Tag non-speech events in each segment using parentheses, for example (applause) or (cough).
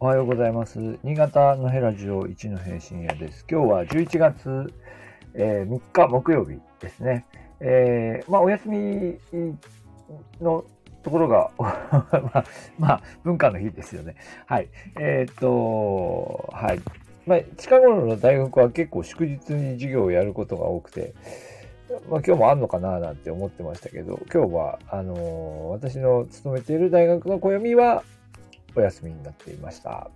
おはようございます。新潟のヘラジオ一の平深夜です。今日は11月、えー3日木曜日ですね。えーまあ、お休みのところが、(laughs) まあ、まあ、文化の日ですよね。はい。えーっと、はい。まあ、近頃の大学は結構祝日に授業をやることが多くて、まあ、今日もあんのかななんて思ってましたけど、今日は、あのー私の勤めている大学の暦はお休みになっていました。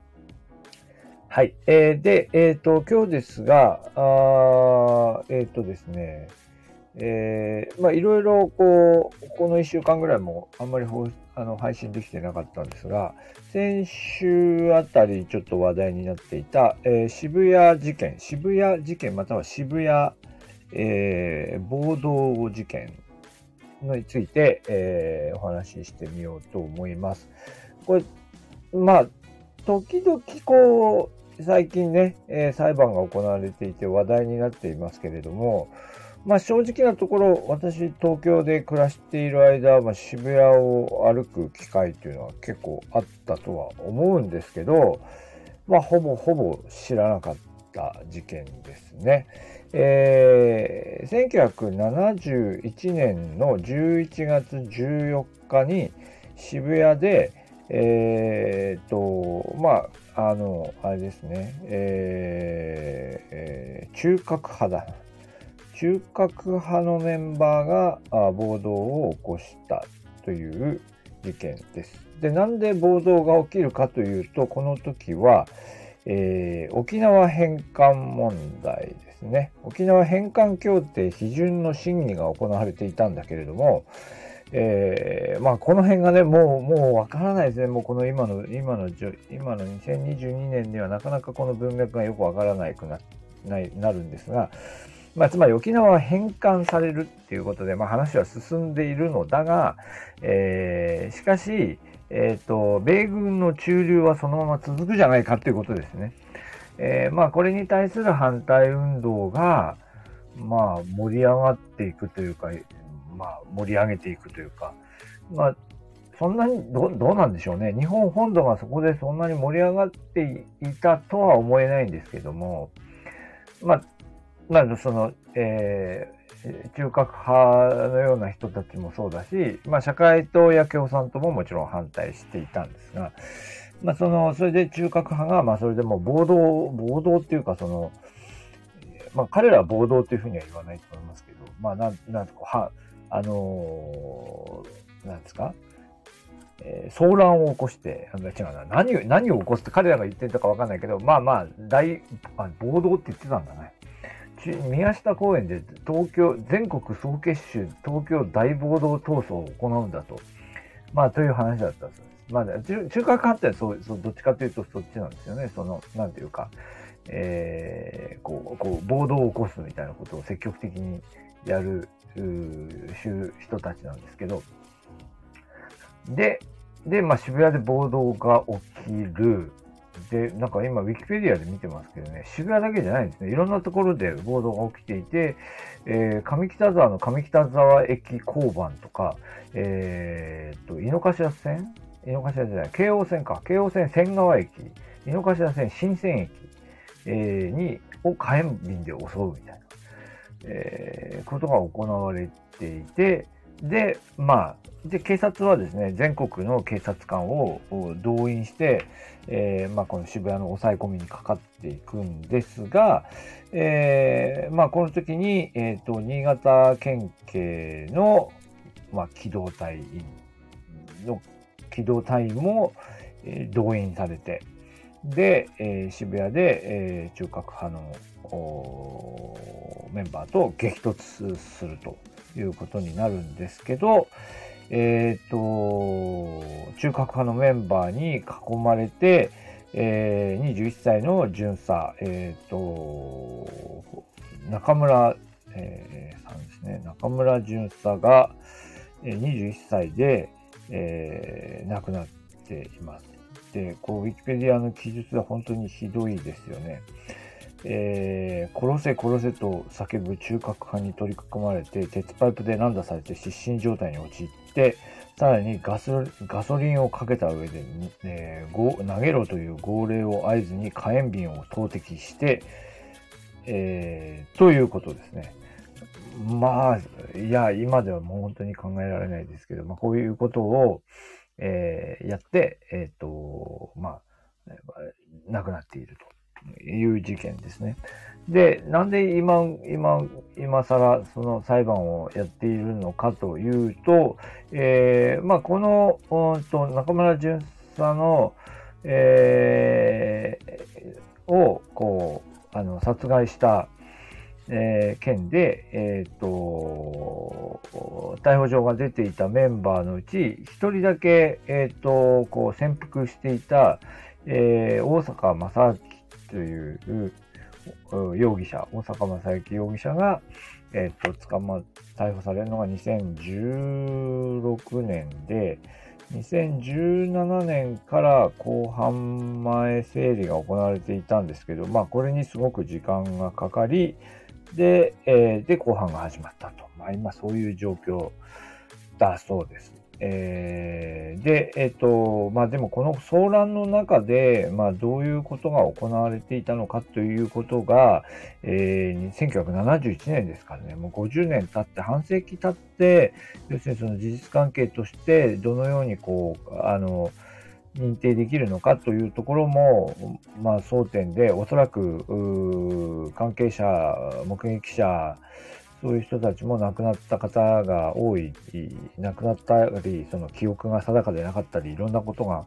はい。えーで、えっ、と、今日ですが、あえっ、とですね、えーまあ、いろいろ、こう、この1週間ぐらいもあんまりあの配信できてなかったんですが、先週あたりちょっと話題になっていた、えー渋谷事件、渋谷事件または渋谷、えー暴動事件について、えーお話ししてみようと思います。これ、まあ、時々こう、最近ね、えー裁判が行われていて話題になっていますけれども、まあ正直なところ、私、東京で暮らしている間、まあ、渋谷を歩く機会というのは結構あったとは思うんですけど、まあほぼほぼ知らなかった事件ですね。えー1971年の11月14日に渋谷で、えーっと、まあ、あの、あれですね、えーえ中核派だ。中核派のメンバーがあ暴動を起こしたという事件です。で、なんで暴動が起きるかというと、この時は、えー沖縄返還問題ですね。沖縄返還協定批准の審議が行われていたんだけれども、えーまあこの辺がね、もう、もうわからないですね。もうこの今の、今の、今の2022年にはなかなかこの文脈がよくわからないくな、ない、なるんですが、まあつまり沖縄は返還されるっていうことで、まあ話は進んでいるのだが、えーしかし、えっ、と、米軍の駐留はそのまま続くじゃないかということですね。えーまあこれに対する反対運動が、まあ盛り上がっていくというか、まあ盛り上げていくというか、まあそんなにどどうなんでしょうね。日本本土がそこでそんなに盛り上がっていたとは思えないんですけども、まあ、まあ、その、えー中核派のような人たちもそうだし、まあ、社会党や共産党ももちろん反対していたんですが、まあ、その、それで中核派が、まあ、それでも暴動、暴動っていうか、その、まあ、彼らは暴動というふうには言わないと思いますけど、まあ、なん、なんとこう、は、あのーなんですか？えー騒乱を起こして、あの違うな、何を、何を起こすって彼らが言ってたかわかんないけど、まあまあ、大、あ暴動って言ってたんだね。宮下公園で東京、全国総結集、東京大暴動闘争を行うんだと。まあ、という話だったんです。まあ、中中核派ってそう、そう、どっちかというとそっちなんですよね。その、なんていうか、えーこう、こう、暴動を起こすみたいなことを積極的にやる、う人たちなんですけど、で、で、まあ、渋谷で暴動が起きる。で、なんか今、ウィキペディアで見てますけどね、渋谷だけじゃないんですね。いろんなところで暴動が起きていて、えー上北沢の上北沢駅交番とか、えーっと、井の頭線？井の頭じゃない、京王線か。京王線仙川駅、井の頭線新線駅、えーに、を火炎瓶で襲うみたいな、えーことが行われていて、で、まあ、で、警察はですね、全国の警察官を動員して、えーまあ、この渋谷の抑え込みにかかっていくんですが、えーまあ、この時に、えっ、と、新潟県警の、まあ、機動隊員の、機動隊員も、え動員されて、で、えー渋谷で、えー中核派のメンバーと激突するということになるんですけど、えっ、と、中核派のメンバーに囲まれて、えー21歳の巡査、えっ、と、中村、えーさんですね、中村巡査が、21歳で、えー亡くなっています。こう、ウィキペディアの記述は本当にひどいですよね。えー殺せ殺せと叫ぶ中核派に取り囲まれて、鉄パイプで乱打されて失神状態に陥って、さらにガソガソリンをかけた上で、えー、投げろという号令を合図に火炎瓶を投擲して、えー、ということですね。まあ、いや、今ではもう本当に考えられないですけど、まあ、こういうことを、えー、やって、えっ、ー、と、まあ、亡くなっているという事件ですね。で、なんで今、今、今更その裁判をやっているのかというと、えー、まあ、この、うんと、中村巡査の、えー、を、こう、あの、殺害した、えー、件で、え、ー、と、逮捕状が出ていたメンバーのうち、一人だけ、え、ー、と、こう、潜伏していた、えー、大阪正明という容疑者、大阪正幸容疑者が、えっ、と、捕ま、逮捕されるのが2016年で、2017年から後半前整理が行われていたんですけど、まあ、これにすごく時間がかかり、で、えー、で、後半が始まったと。まあ、今そういう状況だそうです。えー、で、えっ、ー、と、まあでもこの騒乱の中で、まあどういうことが行われていたのかということが、えー、1971年ですからね、もう50年経って、半世紀経って、要するにその事実関係としてどのようにこう、あの、認定できるのかというところも、まあ、争点で、おそらく関係者、目撃者、そういう人たちも亡くなった方が多い、亡くなったり、その記憶が定かでなかったり、いろんなことが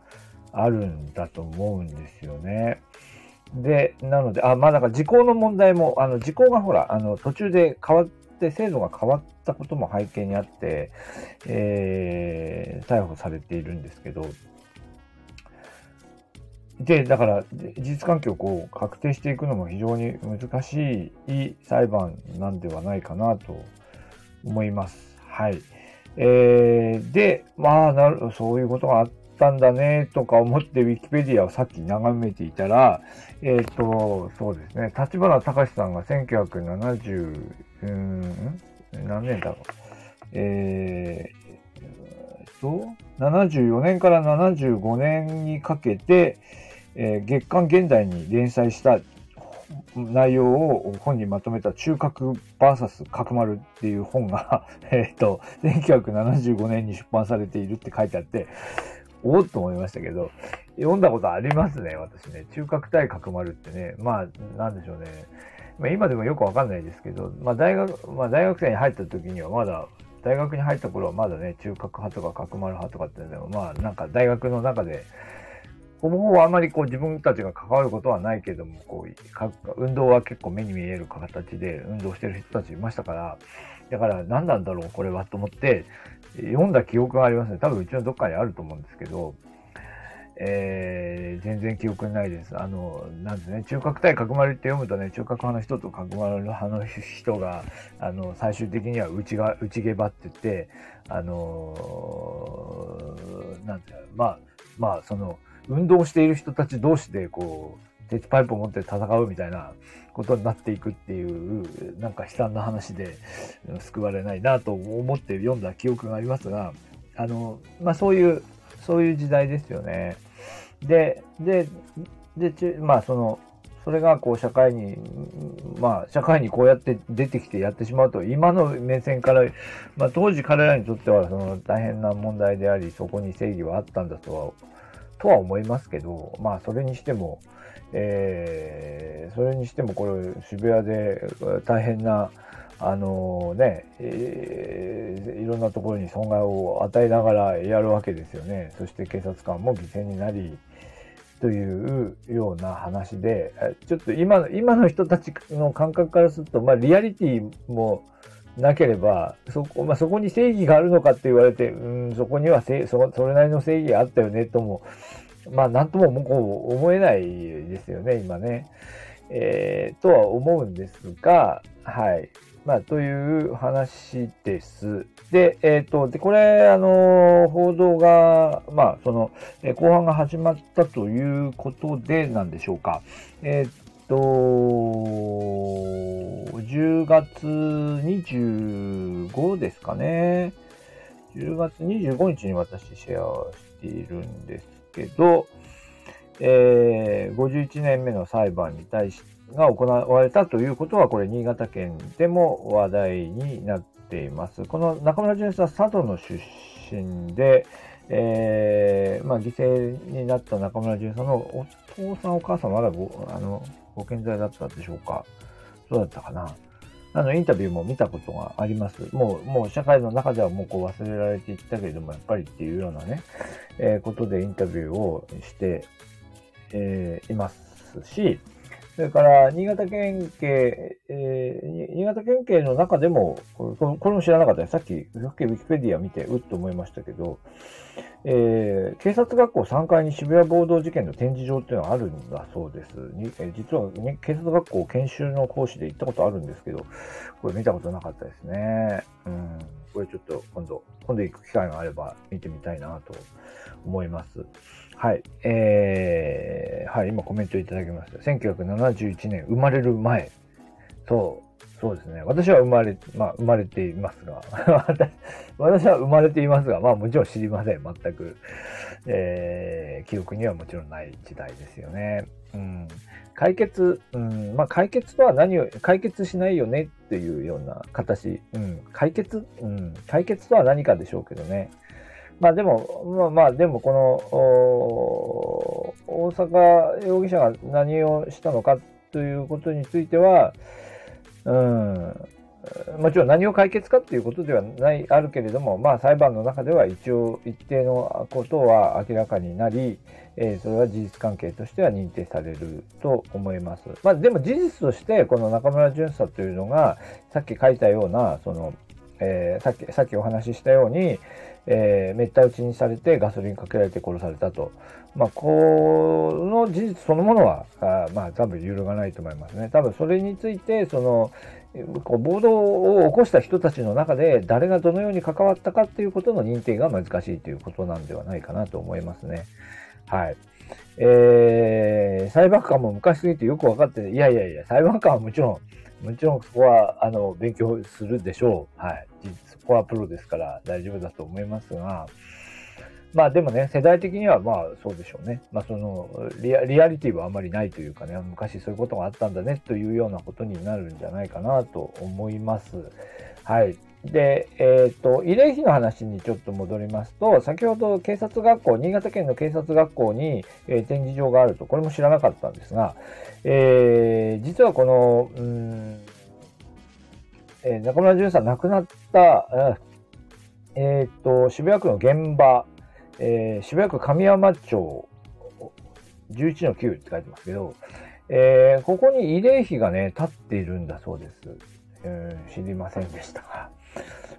あるんだと思うんですよね。で、なので、あ、まあだから時効の問題も、あの時効がほら、あの途中で変わって、制度が変わったことも背景にあって、えー、逮捕されているんですけど、で、だから、事実関係をこう確定していくのも非常に難しい裁判なんではないかなと思います。はい。えー、で、まあなる、そういうことがあったんだねとか思ってウィキペディアをさっき眺めていたら、えっ、ー、と、そうですね、立花隆さんが1970、うん、何年だろう。えー、と、74年から75年にかけて、えー、月刊現代に連載した内容を本にまとめた中核 VS 角丸っていう本が (laughs) えっと、1975年に出版されているって書いてあって、おおっと思いましたけど、読んだことありますね、私ね。中核対角丸ってね、まあ、なんでしょうね。まあ、今でもよくわかんないですけど、まあ大学、まあ大学生に入った時にはまだ、大学に入った頃はまだね、中核派とか角丸派とかってでも、まあなんか大学の中で、ほぼほぼあまりこう自分たちが関わることはないけども、こう、運動は結構目に見える形で運動してる人たちいましたから、だから何なんだろう、これはと思って、読んだ記憶がありますね。多分うちのどっかにあると思うんですけど、えー、全然記憶にないです。あの、なんですね、中核対角丸って読むとね、中核派の人と角丸派の人が、あの、最終的には内が、内毛場って言って、あのー、なんていうまあ、まあ、その、運動している人たち同士で、こう、鉄パイプを持って戦うみたいなことになっていくっていう、なんか悲惨な話で救われないなと思って読んだ記憶がありますが、あの、まあそういう、そういう時代ですよね。で、で、で、まあその、それがこう社会に、まあ社会にこうやって出てきてやってしまうと、今の目線から、まあ当時彼らにとってはその大変な問題であり、そこに正義はあったんだとはとは思いますけど、まあ、それにしても、えー、それにしてもこれ渋谷で大変な、あのね、えー、いろんなところに損害を与えながらやるわけですよね。そして警察官も犠牲になり、というような話で、ちょっと今今の人たちの感覚からすると、まあ、リアリティもなければ、そこ、まあ、そこに正義があるのかって言われて、うん、そこにはせそそれなりの正義があったよね、とも、まあ、なんともこう思えないですよね、今ね。えー、とは思うんですが、はい。まあ、という話です。で、えっ、ー、と、で、これ、あの、報道が、まあ、その、え、後半が始まったということでなんでしょうか。えっ、と、10月25ですかね。10月25日に私シェアしているんですけど、えー、51年目の裁判に対しが行われたということは、これ、新潟県でも話題になっています。この中村淳さん、佐渡の出身で、えー、まあ、犠牲になった中村淳さんのお父さん、お母さん、まだごあのご健在だったでしょうか。そうだったかな。あの、インタビューも見たことがあります。もう、もう社会の中ではもうこう忘れられていったけれども、やっぱりっていうようなね、えー、ことでインタビューをして、えー、いますし、それから、新潟県警、えー、新潟県警の中でも、これも知らなかったです。さっき、ウィキペディア見て、うっと思いましたけど、えー、警察学校3階に渋谷暴動事件の展示場っていうのがあるんだそうです。にえ実は、ね、警察学校研修の講師で行ったことあるんですけど、これ見たことなかったですね。うん。これちょっと今度、今度行く機会があれば見てみたいなと思います。はい。えー、はい、今コメントいただきました。1971年、生まれる前。そ、そうですね。私は生まれ、まあ、生まれていますが、(laughs) 私は生まれていますが、まあもちろん知りません、全く。えー、記憶にはもちろんない時代ですよね。うん。解決、うん、まあ解決とは何を、解決しないよねっていうような形。うん、解決、うん、解決とは何かでしょうけどね。まあでも、まあまあ、でもこの、大阪容疑者が何をしたのかということについては、うん、もちろん何を解決かっていうことではない、あるけれども、まあ裁判の中では一応一定のことは明らかになり、えー、それは事実関係としては認定されると思います。まあでも事実としてこの中村巡査というのが、さっき書いたような、その、えー、さっき、さっきお話ししたように、えー、めった打ちにされてガソリンかけられて殺されたと。まあ、この事実そのものは、あまあ、多分揺るがないと思いますね。多分それについて、その、こう暴動を起こした人たちの中で誰がどのように関わったかっていうことの認定が難しいということなんではないかなと思いますね。はい。えー、裁判官も昔すぎてよく分かって、いやいやいや、裁判官はもちろん、もちろんそこは、あの、勉強するでしょう。はい。そこはプロですから大丈夫だと思いますが、まあでもね、世代的にはまあそうでしょうね。まあそのリアリアリティはあまりないというかね、昔そういうことがあったんだねというようなことになるんじゃないかなと思います。はい。で、えっ、ー、と、慰霊碑の話にちょっと戻りますと、先ほど警察学校、新潟県の警察学校に、えー、展示場があると、これも知らなかったんですが、えー、実はこの、うんえー、中村淳さん亡くなった、えっ、と、渋谷区の現場、え、渋谷区神山町11の9って書いてますけど、え、ここに慰霊碑がね、立っているんだそうです。えー、知りませんでしたが。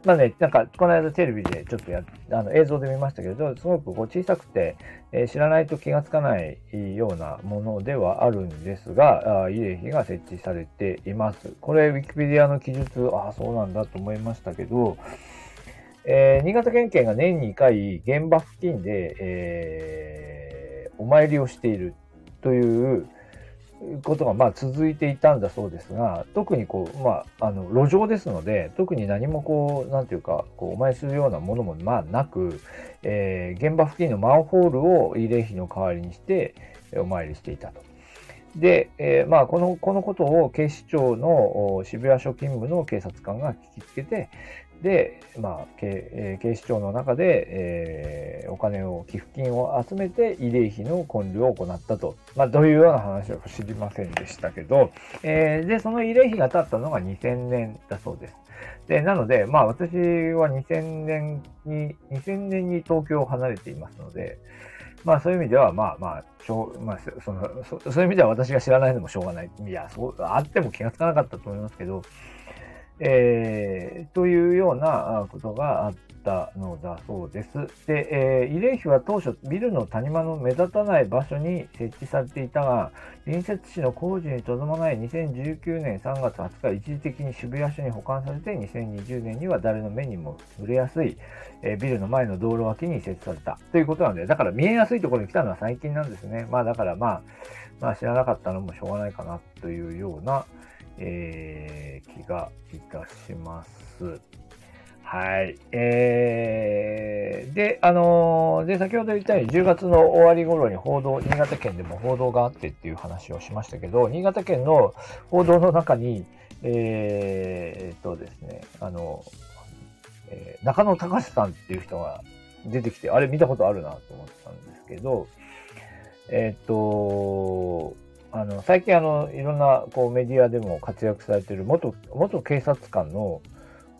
まあね、なんか、この間テレビでちょっとや、あの、映像で見ましたけど、すごくこう小さくて、えー、知らないと気がつかないようなものではあるんですが、慰霊碑が設置されています。これ、ウィキペディアの記述、ああ、そうなんだと思いましたけど、えー、新潟県警が年に2回、現場付近で、えー、お参りをしているということが、まあ、続いていたんだそうですが、特にこう、まあ、あの、路上ですので、特に何もこう、なんていうか、こう、お参りするようなものも、まあ、なく、えー、現場付近のマンホールを慰霊碑の代わりにして、お参りしていたと。で、えー、まあ、この、このことを警視庁の渋谷署勤務の警察官が聞きつけて、で、まあ、警、警視庁の中で、えー、お金を、寄付金を集めて慰霊碑の建立を行ったと。まあ、どういうような話は知りませんでしたけど、えー、で、その慰霊碑が建ったのが2000年だそうです。で、なので、まあ、私は2000年に、2000年に東京を離れていますので、まあそういう意味では、まあまあ、しょまあ、そのそういう意味では私が知らないのもしょうがない。いや、そう、あっても気がつかなかったと思いますけど、えー、というようなことがあったのだそうです。で、えー、慰霊碑は当初ビルの谷間の目立たない場所に設置されていたが、隣接地の工事にとどまない2019年3月20日、一時的に渋谷署に保管されて、2020年には誰の目にも触れやすい、えー、ビルの前の道路脇に設置されたということなので、だから見えやすいところに来たのは最近なんですね。まあだからまあ、まあ知らなかったのもしょうがないかなというような、えー、気がいたします。はい。えー、で、あのー、で、先ほど言ったように10月の終わり頃に報道、新潟県でも報道があってっていう話をしましたけど、新潟県の報道の中に、えー、っとですね、あの、えー、中野隆さんっていう人が出てきて、あれ見たことあるなと思ったんですけど、えー、っと、あの、最近あの、いろんなこうメディアでも活躍されてる元、元警察官の、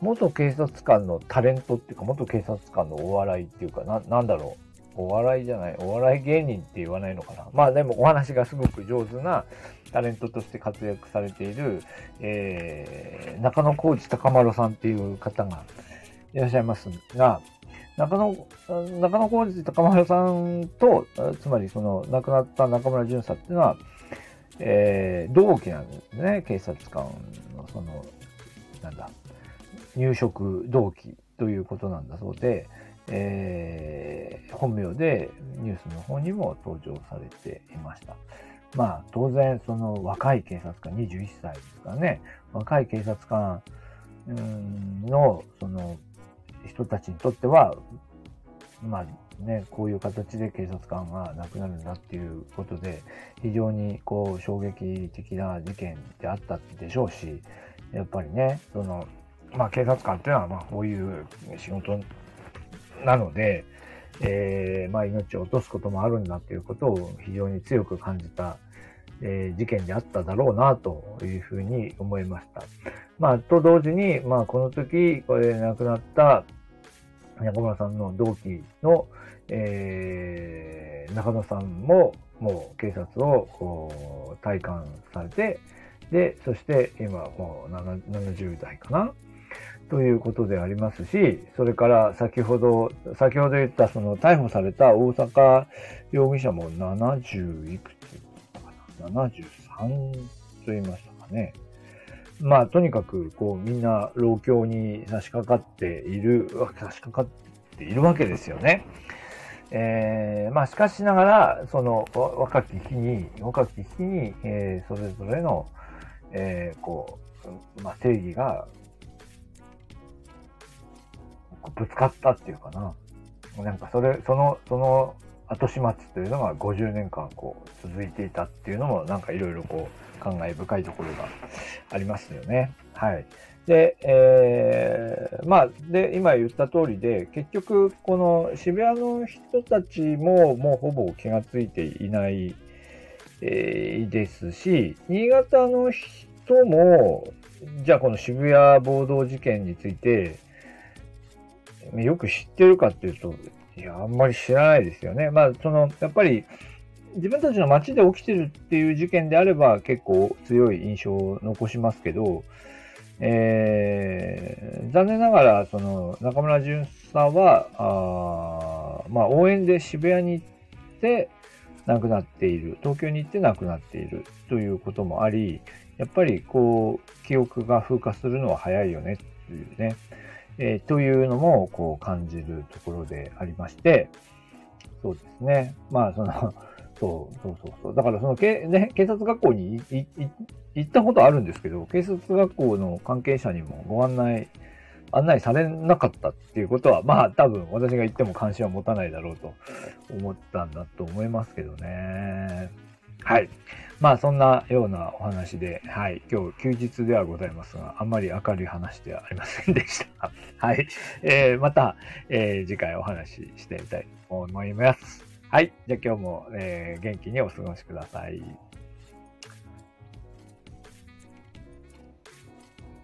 元警察官のタレントっていうか、元警察官のお笑いっていうか、な、なんだろう。お笑いじゃない、お笑い芸人って言わないのかな。まあでもお話がすごく上手なタレントとして活躍されている、えー、中野浩二高丸さんっていう方がいらっしゃいますが、中野、中野浩二高丸さんと、つまりその亡くなった中村淳さんっていうのは、えー、同期なんですね。警察官のその、なんだ、入職動機ということなんだそうで、えー、本名でニュースの方にも登場されていました。まあ当然その若い警察官21歳ですかね、若い警察官のその人たちにとっては、まあね、こういう形で警察官が亡くなるんだっていうことで、非常にこう衝撃的な事件であったでしょうし、やっぱりね、そのまあ、警察官っていうのは、まあ、こういう仕事なので、えー、まあ、命を落とすこともあるんだということを非常に強く感じた、えー、事件であっただろうなというふうに思いました。まあ、と同時に、まあ、この時、これ亡くなった中村さんの同期の、えー、中野さんも、もう警察をこう体感されて、で、そして今もう70代かな？ということでありますし、それから先ほど、先ほど言ったその逮捕された大阪容疑者も70いくつかな ?73 と言いましたかね。まあ、とにかく、こう、みんな老境に差し掛かっている、差し掛かっているわけですよね。えー、まあ、しかしながら、その、若き日に、若き日に、えー、それぞれの、えー、こう、まあ、正義がぶつかったっていうかな。なんかそれ、その、その後始末というのが50年間こう続いていたっていうのもなんかいろいろこう感慨深いところがありますよね。はい。で、えー、まあ、で、今言った通りで、結局、この渋谷の人たちももうほぼ気がついていない、えー、ですし、新潟の人も、じゃあこの渋谷暴動事件について、よく知ってるかっていうと、いや、あんまり知らないですよね。まあ、その、やっぱり、自分たちの街で起きてるっていう事件であれば結構強い印象を残しますけど、えー、残念ながら、その、中村淳さんは、あまあ、応援で渋谷に行って亡くなっている、東京に行って亡くなっているということもあり、やっぱりこう、記憶が風化するのは早いよねっていうね。えー、というのもこう感じるところでありまして、そうですね。まあ、その、そうそうそうそう。だからそのけ、ね、警察学校に行ったことあるんですけど、警察学校の関係者にもご案内、案内されなかったっていうことは、まあ多分私が言っても関心は持たないだろうと思ったんだと思いますけどね。はい。まあそんなようなお話で、はい、今日休日ではございますが、あんまり明るい話ではありませんでした。はい、えー、また、えー、次回お話ししてみたいと思います。はい、じゃあ今日も、えー、元気にお過ごしください。